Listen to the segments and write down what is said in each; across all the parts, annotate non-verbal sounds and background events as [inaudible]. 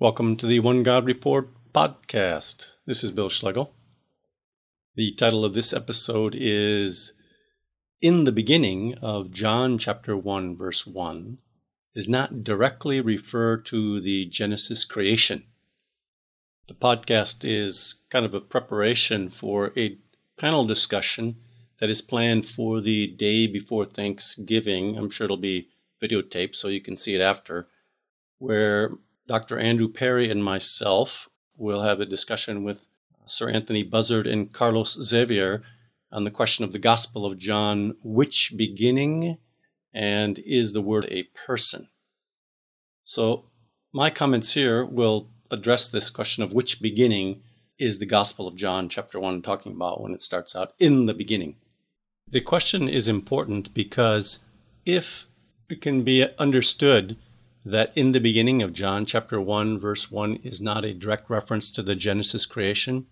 Welcome to the One God Report podcast. This is Bill Schlegel. The title of this episode is In the Beginning of John chapter 1 verse 1 does not directly refer to the Genesis creation. The podcast is kind of a preparation for a panel discussion that is planned for the day before Thanksgiving. I'm sure it'll be videotaped so you can see it after, where Dr. Andrew Perry and myself will have a discussion with Sir Anthony Buzzard and Carlos Xavier on the question of the Gospel of John which beginning and is the word a person? So, my comments here will address this question of which beginning is the Gospel of John, chapter 1, talking about when it starts out in the beginning. The question is important because if it can be understood that in the beginning of John chapter 1 verse 1 is not a direct reference to the Genesis creation,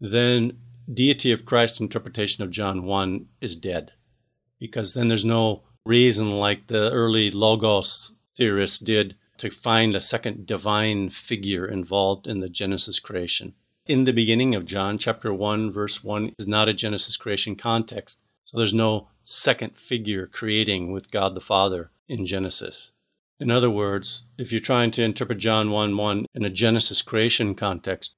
then deity of Christ interpretation of John 1 is dead. Because then there's no reason like the early logos theorists did to find a second divine figure involved in the Genesis creation. In the beginning of John chapter 1 verse 1 is not a Genesis creation context. So there's no second figure creating with God the Father in Genesis. In other words, if you're trying to interpret John 1 1 in a Genesis creation context,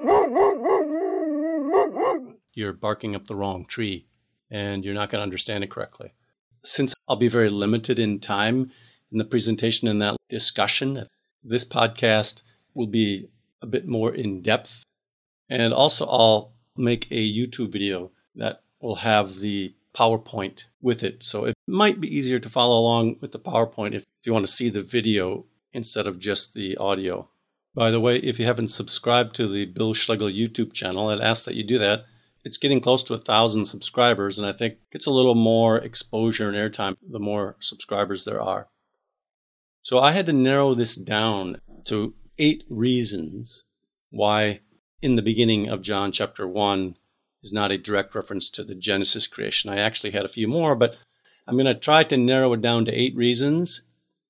you're barking up the wrong tree and you're not going to understand it correctly. Since I'll be very limited in time in the presentation and that discussion, this podcast will be a bit more in depth. And also, I'll make a YouTube video that will have the PowerPoint with it. So it might be easier to follow along with the PowerPoint if you want to see the video instead of just the audio. By the way, if you haven't subscribed to the Bill Schlegel YouTube channel, I'd ask that you do that. It's getting close to a thousand subscribers, and I think it's a little more exposure and airtime the more subscribers there are. So I had to narrow this down to eight reasons why, in the beginning of John chapter 1, is not a direct reference to the Genesis creation. I actually had a few more, but I'm going to try to narrow it down to eight reasons.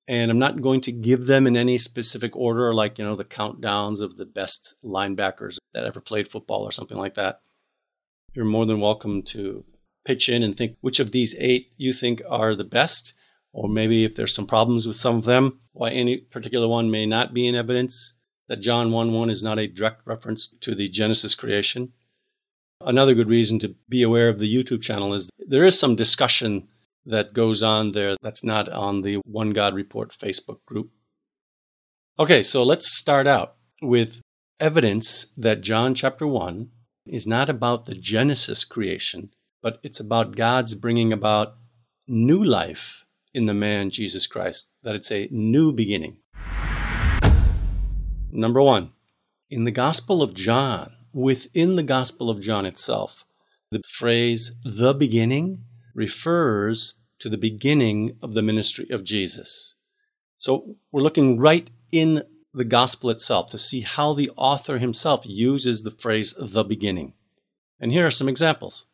And I'm not going to give them in any specific order, like, you know, the countdowns of the best linebackers that ever played football or something like that. You're more than welcome to pitch in and think which of these eight you think are the best, or maybe if there's some problems with some of them, why any particular one may not be in evidence, that John 1 1 is not a direct reference to the Genesis creation. Another good reason to be aware of the YouTube channel is there is some discussion that goes on there that's not on the One God Report Facebook group. Okay, so let's start out with evidence that John chapter 1 is not about the Genesis creation, but it's about God's bringing about new life in the man Jesus Christ, that it's a new beginning. Number one, in the Gospel of John, within the Gospel of John itself, the phrase the beginning refers to the beginning of the ministry of Jesus. So we're looking right in the gospel itself to see how the author himself uses the phrase the beginning. And here are some examples.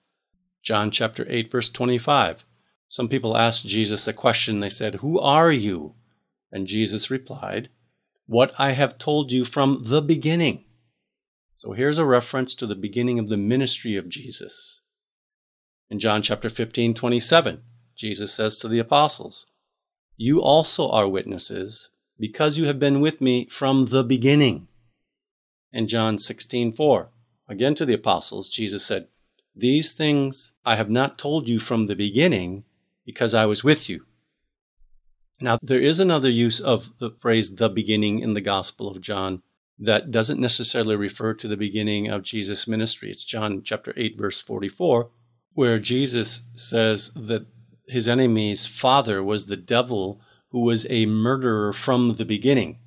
John chapter 8 verse 25. Some people asked Jesus a question. They said, "Who are you?" And Jesus replied, "What I have told you from the beginning." So here's a reference to the beginning of the ministry of Jesus. In John chapter 15, 27, Jesus says to the apostles, You also are witnesses, because you have been with me from the beginning. In John 16, 4, again to the apostles, Jesus said, These things I have not told you from the beginning, because I was with you. Now, there is another use of the phrase the beginning in the Gospel of John that doesn't necessarily refer to the beginning of Jesus' ministry. It's John chapter 8 verse 44 where Jesus says that his enemy's father was the devil who was a murderer from the beginning.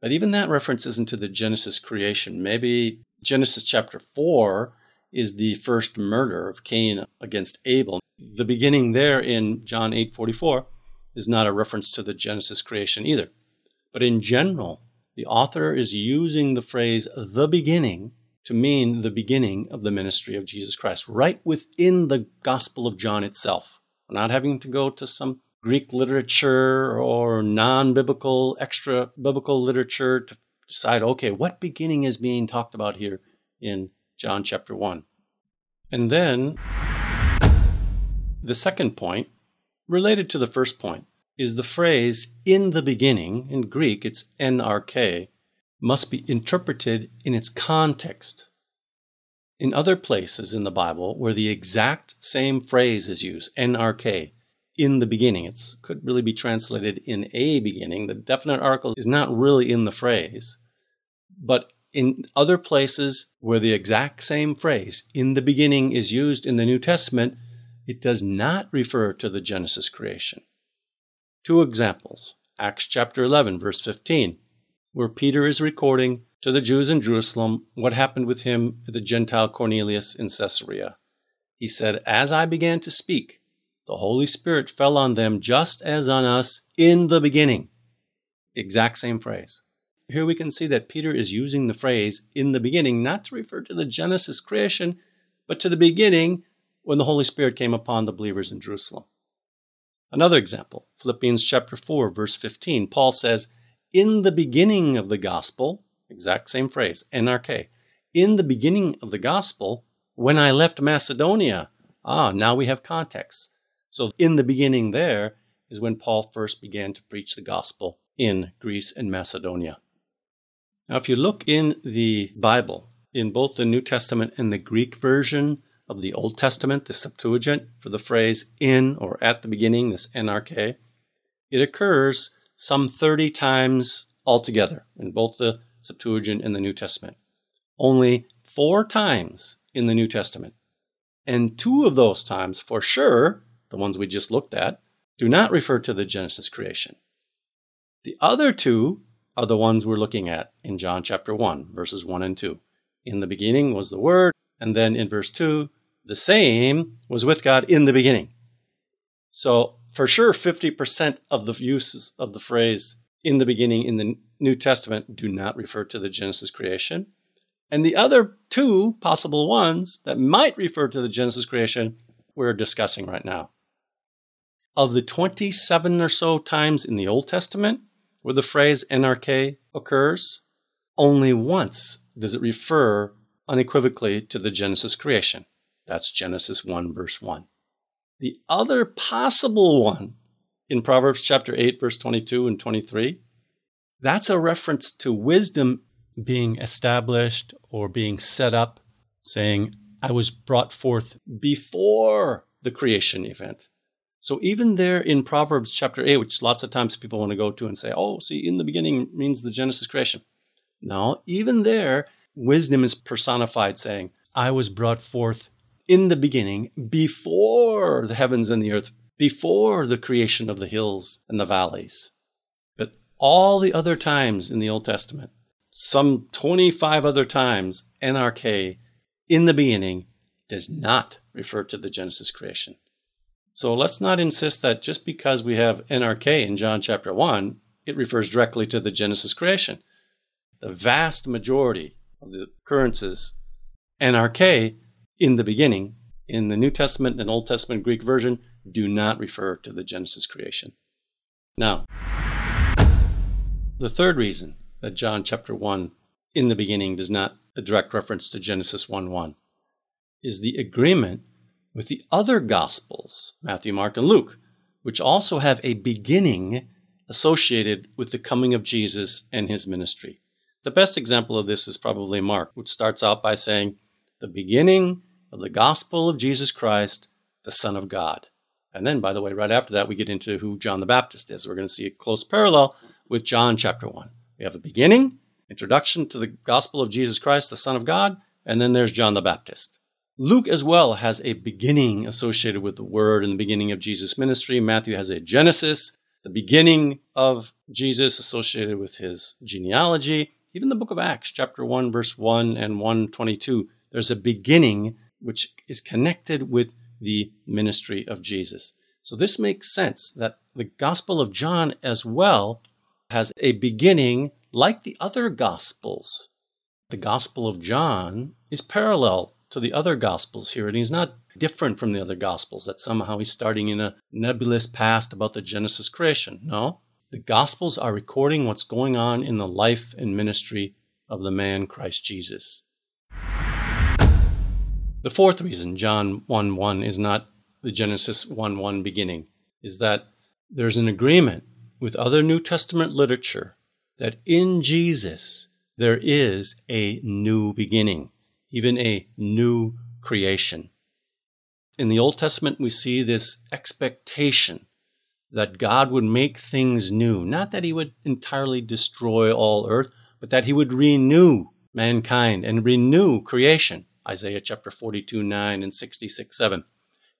But even that reference isn't to the Genesis creation. Maybe Genesis chapter 4 is the first murder of Cain against Abel. The beginning there in John 8:44 is not a reference to the Genesis creation either. But in general, the author is using the phrase the beginning to mean the beginning of the ministry of Jesus Christ, right within the Gospel of John itself. We're not having to go to some Greek literature or non biblical, extra biblical literature to decide, okay, what beginning is being talked about here in John chapter 1? And then the second point, related to the first point, is the phrase in the beginning, in Greek it's en arche, must be interpreted in its context. In other places in the Bible where the exact same phrase is used, en arche, in the beginning, it could really be translated in a beginning. The definite article is not really in the phrase. But in other places where the exact same phrase, in the beginning, is used in the New Testament, it does not refer to the Genesis creation. Two examples Acts chapter 11, verse 15, where Peter is recording to the Jews in Jerusalem what happened with him at the Gentile Cornelius in Caesarea. He said, As I began to speak, the Holy Spirit fell on them just as on us in the beginning. Exact same phrase. Here we can see that Peter is using the phrase in the beginning not to refer to the Genesis creation, but to the beginning when the Holy Spirit came upon the believers in Jerusalem. Another example, Philippians chapter 4, verse 15, Paul says, In the beginning of the gospel, exact same phrase, en arche, in the beginning of the gospel, when I left Macedonia. Ah, now we have context. So, in the beginning, there is when Paul first began to preach the gospel in Greece and Macedonia. Now, if you look in the Bible, in both the New Testament and the Greek version of the Old Testament, the Septuagint, for the phrase in or at the beginning, this en arche, it occurs some 30 times altogether in both the Septuagint and the New Testament. Only four times in the New Testament. And two of those times, for sure, the ones we just looked at, do not refer to the Genesis creation. The other two are the ones we're looking at in John chapter 1, verses 1 and 2. In the beginning was the Word, and then in verse 2, the same was with God in the beginning. So, for sure, 50% of the uses of the phrase in the beginning in the New Testament do not refer to the Genesis creation. And the other two possible ones that might refer to the Genesis creation we're discussing right now. Of the 27 or so times in the Old Testament where the phrase en arche occurs, only once does it refer unequivocally to the Genesis creation. That's Genesis 1, verse 1. The other possible one in Proverbs chapter 8, verse 22 and 23, that's a reference to wisdom being established or being set up, saying, I was brought forth before the creation event. So even there in Proverbs chapter 8, which lots of times people want to go to and say, oh, see, in the beginning means the Genesis creation. No, even there, wisdom is personified, saying, I was brought forth in the beginning, before the heavens and the earth, before the creation of the hills and the valleys. But all the other times in the Old Testament, some 25 other times, en arche, in the beginning, does not refer to the Genesis creation. So let's not insist that just because we have en arche in John chapter 1, it refers directly to the Genesis creation. The vast majority of the occurrences, And en arche, in the beginning, in the New Testament and Old Testament Greek version, do not refer to the Genesis creation. Now, the third reason that John chapter 1 in the beginning does not a direct reference to Genesis 1 1 is the agreement with the other Gospels, Matthew, Mark, and Luke, which also have a beginning associated with the coming of Jesus and his ministry. The best example of this is probably Mark, which starts out by saying, The beginning of the gospel of Jesus Christ, the Son of God. And then, by the way, right after that, we get into who John the Baptist is. We're going to see a close parallel with John chapter 1. We have a beginning, introduction to the gospel of Jesus Christ, the Son of God, and then there's John the Baptist. Luke as well has a beginning associated with the Word and the beginning of Jesus' ministry. Matthew has a Genesis, the beginning of Jesus associated with his genealogy. Even the book of Acts, chapter 1, verse 1 and 122, there's a beginning which is connected with the ministry of Jesus. So this makes sense that the Gospel of John as well has a beginning like the other Gospels. The Gospel of John is parallel to the other Gospels here, and he's not different from the other Gospels, that somehow he's starting in a nebulous past about the Genesis creation. No. The Gospels are recording what's going on in the life and ministry of the man Christ Jesus. The fourth reason John 1 1 is not the Genesis 1 1 beginning is that there's an agreement with other New Testament literature that in Jesus there is a new beginning, even a new creation. In the Old Testament, we see this expectation that God would make things new, not that he would entirely destroy all earth, but that he would renew mankind and renew creation. Isaiah chapter 42, 9 and 66, 7.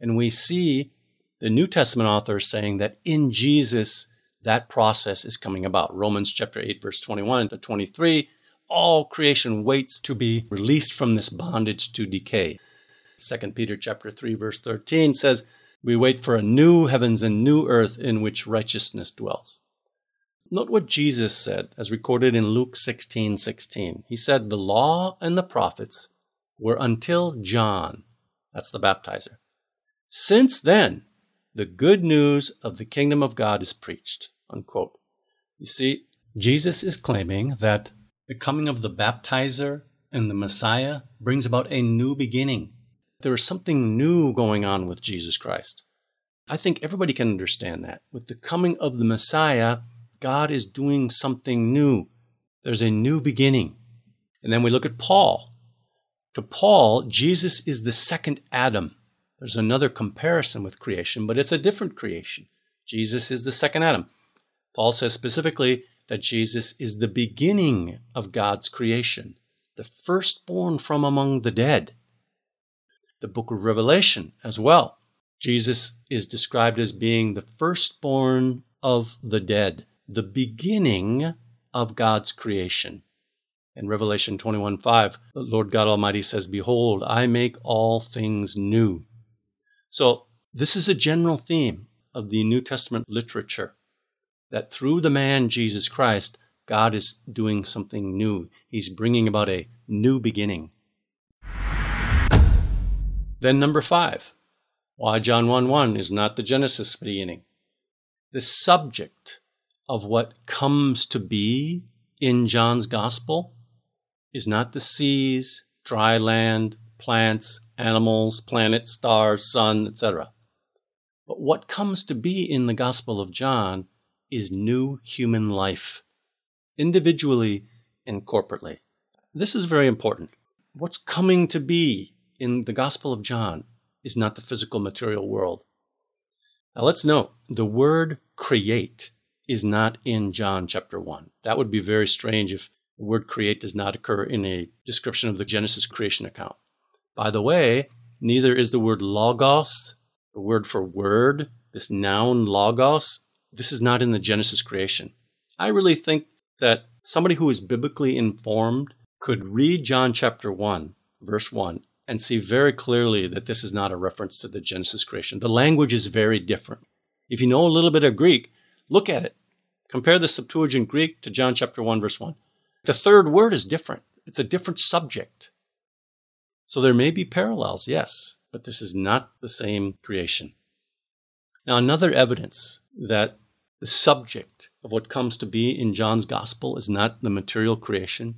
And we see the New Testament authors saying that in Jesus, that process is coming about. Romans chapter 8, verse 21 to 23. All creation waits to be released from this bondage to decay. 2 Peter chapter 3, verse 13 says, We wait for a new heavens and new earth in which righteousness dwells. Note what Jesus said, as recorded in Luke 16 16. He said, The law and the prophets were until John, that's the baptizer. Since then, the good news of the kingdom of God is preached. Unquote. You see, Jesus is claiming that the coming of the baptizer and the Messiah brings about a new beginning. There is something new going on with Jesus Christ. I think everybody can understand that. With the coming of the Messiah, God is doing something new. There's a new beginning. And then we look at Paul. To Paul, Jesus is the second Adam. There's another comparison with creation, but it's a different creation. Jesus is the second Adam. Paul says specifically that Jesus is the beginning of God's creation, the firstborn from among the dead. The book of Revelation as well. Jesus is described as being the firstborn of the dead, the beginning of God's creation. In Revelation 21 5, the Lord God Almighty says, Behold, I make all things new. So, this is a general theme of the New Testament literature that through the man Jesus Christ, God is doing something new. He's bringing about a new beginning. Then, number five, why John 1 1 is not the Genesis beginning. The subject of what comes to be in John's Gospel is not the seas, dry land, plants, animals, planets, stars, sun, etc. But what comes to be in the Gospel of John is new human life, individually and corporately. This is very important. What's coming to be in the Gospel of John is not the physical material world. Now let's note the word create is not in John chapter 1. That would be very strange if the word create does not occur in a description of the Genesis creation account. By the way, neither is the word logos, the word for word, this noun logos, this is not in the Genesis creation. I really think that somebody who is biblically informed could read John chapter 1, verse 1, and see very clearly that this is not a reference to the Genesis creation. The language is very different. If you know a little bit of Greek, look at it. Compare the Septuagint Greek to John chapter 1, verse 1. The third word is different, it's a different subject. So there may be parallels, yes, but this is not the same creation. Now, another evidence that the subject of what comes to be in John's gospel is not the material creation,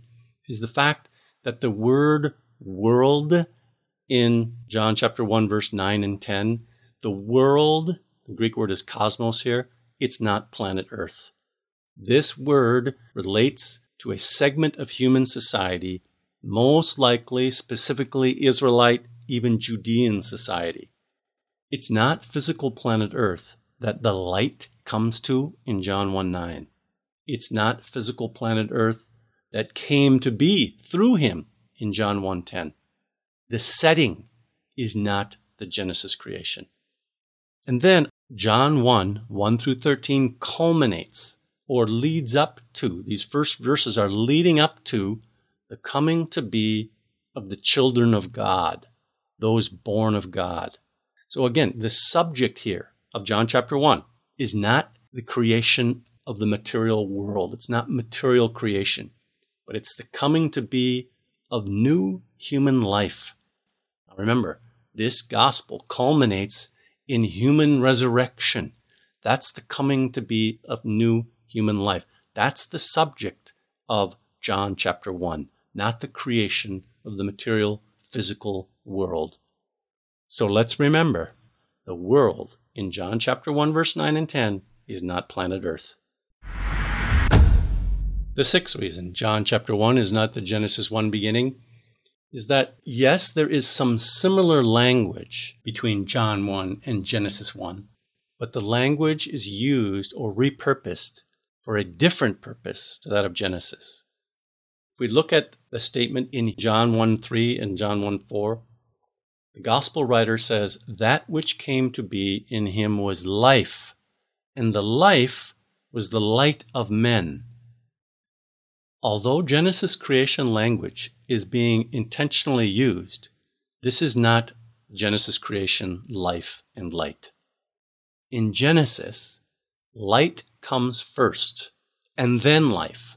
is the fact that the word world in John chapter 1, verse 9 and 10, the world, the Greek word is cosmos here, it's not planet Earth. This word relates to a segment of human society, most likely specifically Israelite, even Judean society. It's not physical planet Earth that the light comes to in John 1 9. It's not physical planet Earth that came to be through him in John 1:10. The setting is not the Genesis creation. And then John 1, 1 through 13 culminates or leads up to, these first verses are leading up to the coming to be of the children of God, those born of God. So again, the subject here of John chapter 1 is not the creation of the material world. It's not material creation, but it's the coming to be of new human life. Now remember, this gospel culminates in human resurrection. That's the coming to be of new human life. That's the subject of John chapter 1, not the creation of the material physical world. So let's remember the world in John chapter 1, verse 9 and 10 is not planet Earth. The sixth reason John chapter 1 is not the Genesis 1 beginning is that, yes, there is some similar language between John 1 and Genesis 1, but the language is used or repurposed for a different purpose to that of Genesis. If we look at the statement in John 1 3 and John 1 4, the gospel writer says, That which came to be in him was life, and the life was the light of men. Although Genesis creation language is being intentionally used, this is not Genesis creation life and light. In Genesis, light comes first and then life.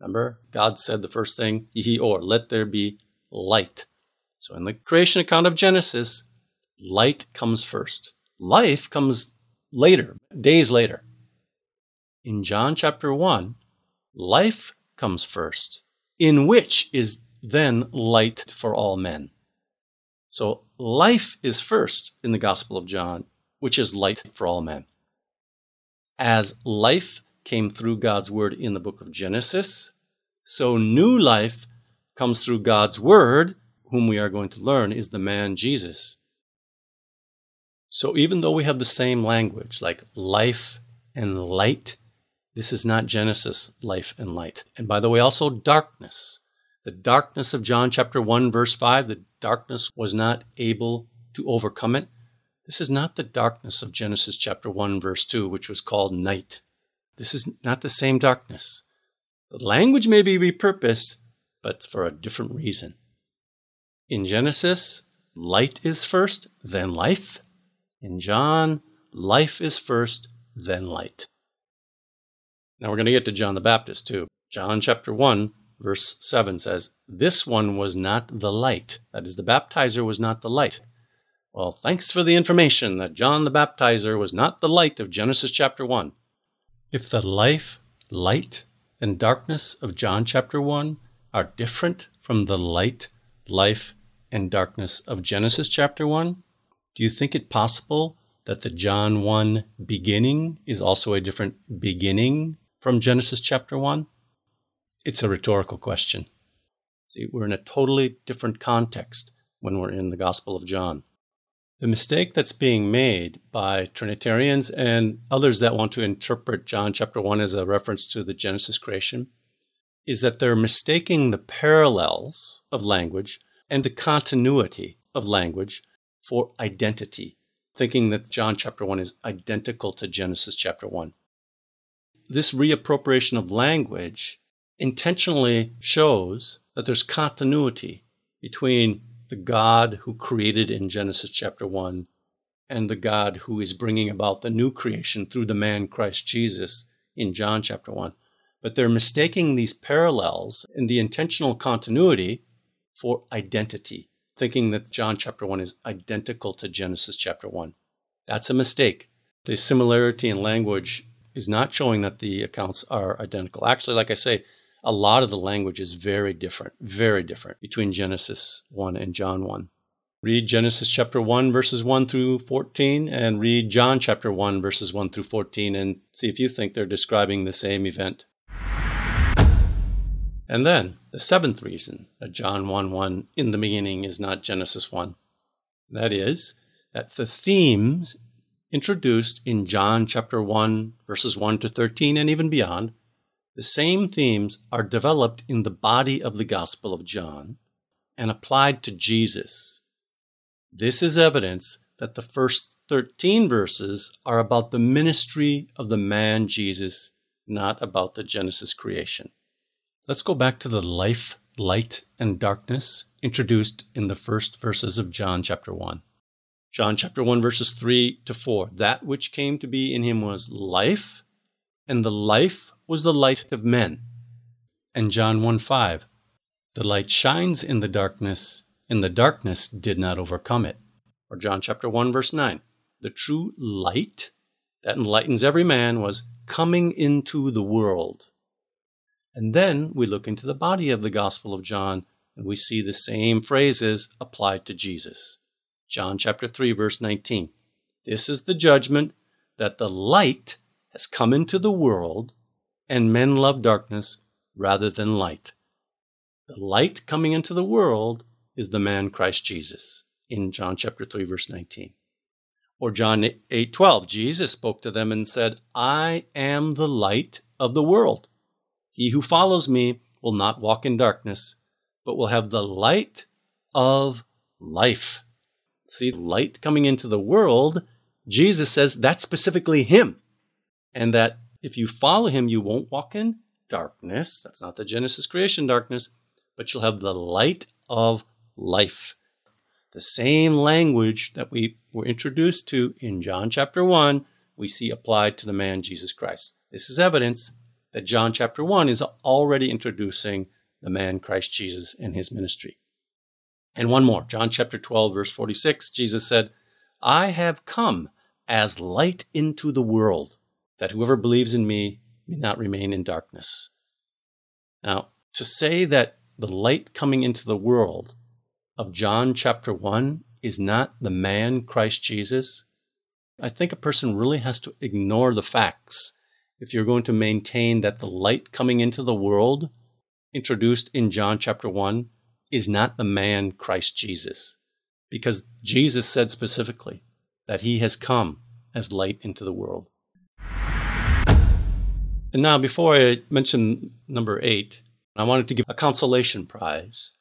Remember, God said the first thing, ye or, let there be light. So in the creation account of Genesis, light comes first. Life comes later, days later. In John chapter 1, life comes first, in which is then light for all men. So life is first in the Gospel of John, which is light for all men. As life came through God's word in the book of Genesis, so new life comes through God's word, whom we are going to learn is the man Jesus. So even though we have the same language, like life and light, this is not Genesis, life and light. And by the way, also darkness. The darkness of John chapter 1, verse 5, the darkness was not able to overcome it. This is not the darkness of Genesis chapter 1, verse 2, which was called night. This is not the same darkness. The language may be repurposed, but for a different reason. In Genesis, light is first, then life. In John, life is first, then light. Now we're going to get to John the Baptist too. John chapter 1, verse 7 says, This one was not the light. That is, the baptizer was not the light. Well, thanks for the information that John the Baptizer was not the light of Genesis chapter 1. If the life, light, and darkness of John chapter 1 are different from the light, life, and darkness of Genesis chapter 1, do you think it possible that the John 1 beginning is also a different beginning from Genesis chapter 1? It's a rhetorical question. See, we're in a totally different context when we're in the Gospel of John. The mistake that's being made by Trinitarians and others that want to interpret John chapter 1 as a reference to the Genesis creation is that they're mistaking the parallels of language and the continuity of language for identity, thinking that John chapter 1 is identical to Genesis chapter 1 this reappropriation of language intentionally shows that there's continuity between the God who created in Genesis chapter 1 and the God who is bringing about the new creation through the man Christ Jesus in John chapter 1. But they're mistaking these parallels in the intentional continuity for identity, thinking that John chapter 1 is identical to Genesis chapter 1. That's a mistake. The similarity in language is not showing that the accounts are identical. Actually, like I say, a lot of the language is very different, very different between Genesis 1 and John 1. Read Genesis chapter 1, verses 1 through 14, and read John chapter 1, verses 1 through 14, and see if you think they're describing the same event. And then, the seventh reason that John 1 1 in the beginning is not Genesis 1. That is, that the themes introduced in John chapter 1, verses 1 to 13, and even beyond, the same themes are developed in the body of the Gospel of John and applied to Jesus. This is evidence that the first 13 verses are about the ministry of the man Jesus, not about the Genesis creation. Let's go back to the life, light, and darkness introduced in the first verses of John chapter 1. John chapter 1, verses 3 to 4. That which came to be in him was life, and the life was the light of men. And John 1 5. The light shines in the darkness, and the darkness did not overcome it. Or John chapter 1, verse 9. The true light that enlightens every man was coming into the world. And then we look into the body of the Gospel of John and we see the same phrases applied to Jesus. John chapter 3 verse 19. This is the judgment that the light has come into the world and men love darkness rather than light. The light coming into the world is the man Christ Jesus in John chapter 3 verse 19. Or John 8:12, Jesus spoke to them and said, "I am the light of the world. He who follows me will not walk in darkness, but will have the light of life." See, light coming into the world, Jesus says that's specifically him. And that if you follow him, you won't walk in darkness. That's not the Genesis creation darkness, but you'll have the light of life. The same language that we were introduced to in John chapter 1, we see applied to the man Jesus Christ. This is evidence that John chapter 1 is already introducing the man Christ Jesus and his ministry. And one more, John chapter 12, verse 46, Jesus said, I have come as light into the world, that whoever believes in me may not remain in darkness. Now, to say that the light coming into the world of John chapter 1 is not the man Christ Jesus, I think a person really has to ignore the facts if you're going to maintain that the light coming into the world introduced in John chapter 1 is not the man Christ Jesus. Because Jesus said specifically that he has come as light into the world. And now, before I mention number eight, I wanted to give a consolation prize.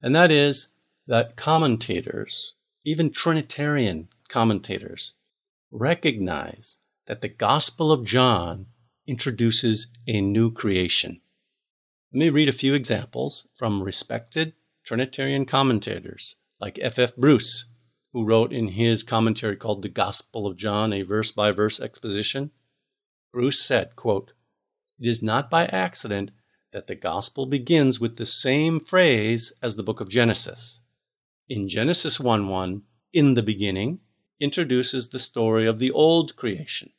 And that is that commentators, even Trinitarian commentators, recognize that the Gospel of John introduces a new creation. Let me read a few examples from respected Trinitarian commentators like F. F. Bruce, who wrote in his commentary called The Gospel of John, a verse by verse exposition. Bruce said, quote, It is not by accident that the Gospel begins with the same phrase as the book of Genesis in Genesis 1 1, in the beginning, introduces the story of the old creation.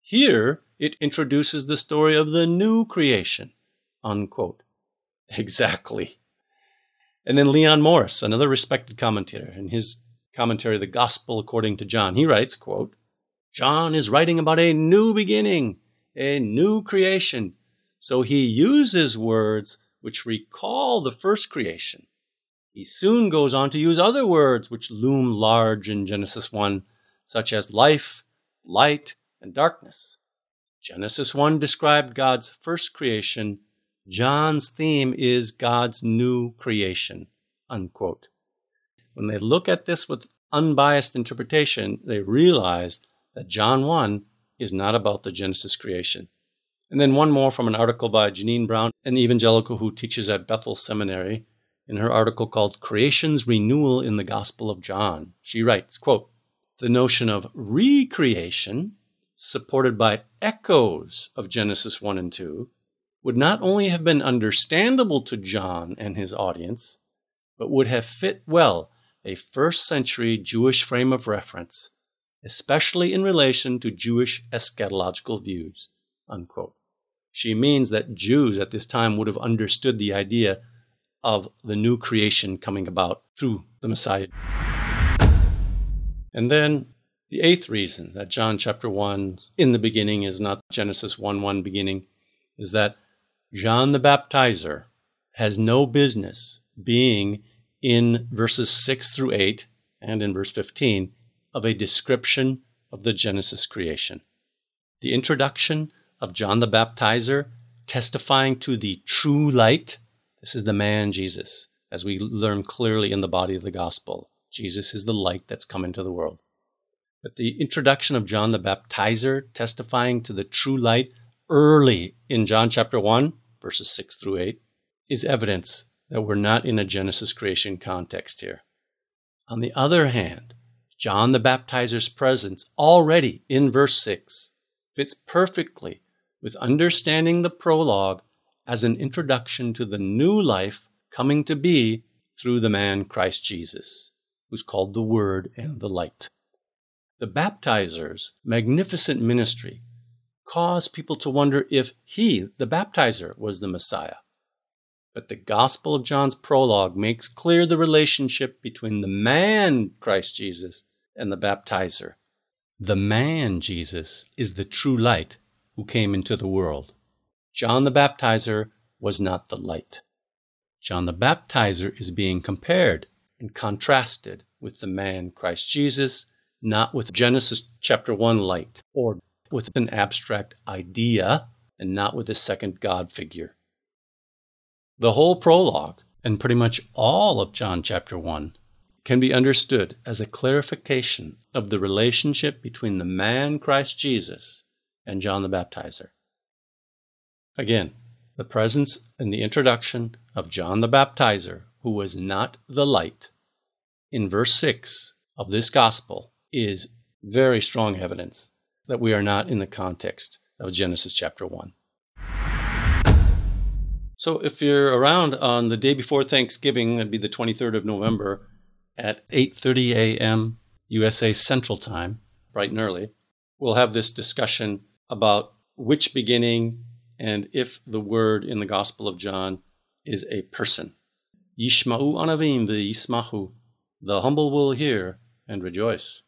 Here, it introduces the story of the new creation. Unquote. [laughs] Exactly. And then Leon Morris, another respected commentator, in his commentary, The Gospel According to John, he writes, quote, John is writing about a new beginning, a new creation. So he uses words which recall the first creation he soon goes on to use other words which loom large in Genesis 1, such as life, light, and darkness. Genesis 1 described God's first creation. John's theme is God's new creation. Unquote. When they look at this with unbiased interpretation, they realize that John 1 is not about the Genesis creation. And then one more from an article by Jeannine Brown, an evangelical who teaches at Bethel Seminary in her article called Creation's Renewal in the Gospel of John. She writes, quote, the notion of recreation, supported by echoes of Genesis 1 and 2, would not only have been understandable to John and his audience, but would have fit well a first century Jewish frame of reference, especially in relation to Jewish eschatological views. Unquote. She means that Jews at this time would have understood the idea of the new creation coming about through the Messiah. And then the eighth reason that John chapter 1 in the beginning is not Genesis 1 1 beginning is that John the Baptizer has no business being in verses 6 through 8 and in verse 15 of a description of the Genesis creation. The introduction of John the Baptizer testifying to the true light this is the man Jesus, as we learn clearly in the body of the gospel. Jesus is the light that's come into the world. But the introduction of John the Baptizer testifying to the true light early in John chapter 1, verses 6 through 8, is evidence that we're not in a Genesis creation context here. On the other hand, John the Baptizer's presence already in verse 6 fits perfectly with understanding the prologue as an introduction to the new life coming to be through the man Christ Jesus, who's called the Word and the Light. The baptizer's magnificent ministry caused people to wonder if he, the baptizer, was the Messiah. But the Gospel of John's prologue makes clear the relationship between the man, Christ Jesus, and the baptizer. The man, Jesus, is the true light who came into the world. John the baptizer was not the light. John the baptizer is being compared and contrasted with the man, Christ Jesus, not with Genesis chapter 1 light or with an abstract idea and not with a second God figure. The whole prologue, and pretty much all of John chapter 1, can be understood as a clarification of the relationship between the man Christ Jesus and John the Baptizer. Again, the presence and the introduction of John the Baptizer, who was not the light, in verse 6 of this gospel is very strong evidence that we are not in the context of Genesis chapter 1. So if you're around on the day before Thanksgiving, that'd be the 23rd of November at 8:30 a.m. USA Central Time, bright and early, we'll have this discussion about which beginning and if the word in the Gospel of John is a person. Yishma'u anavim v'yismahu. The humble will hear and rejoice.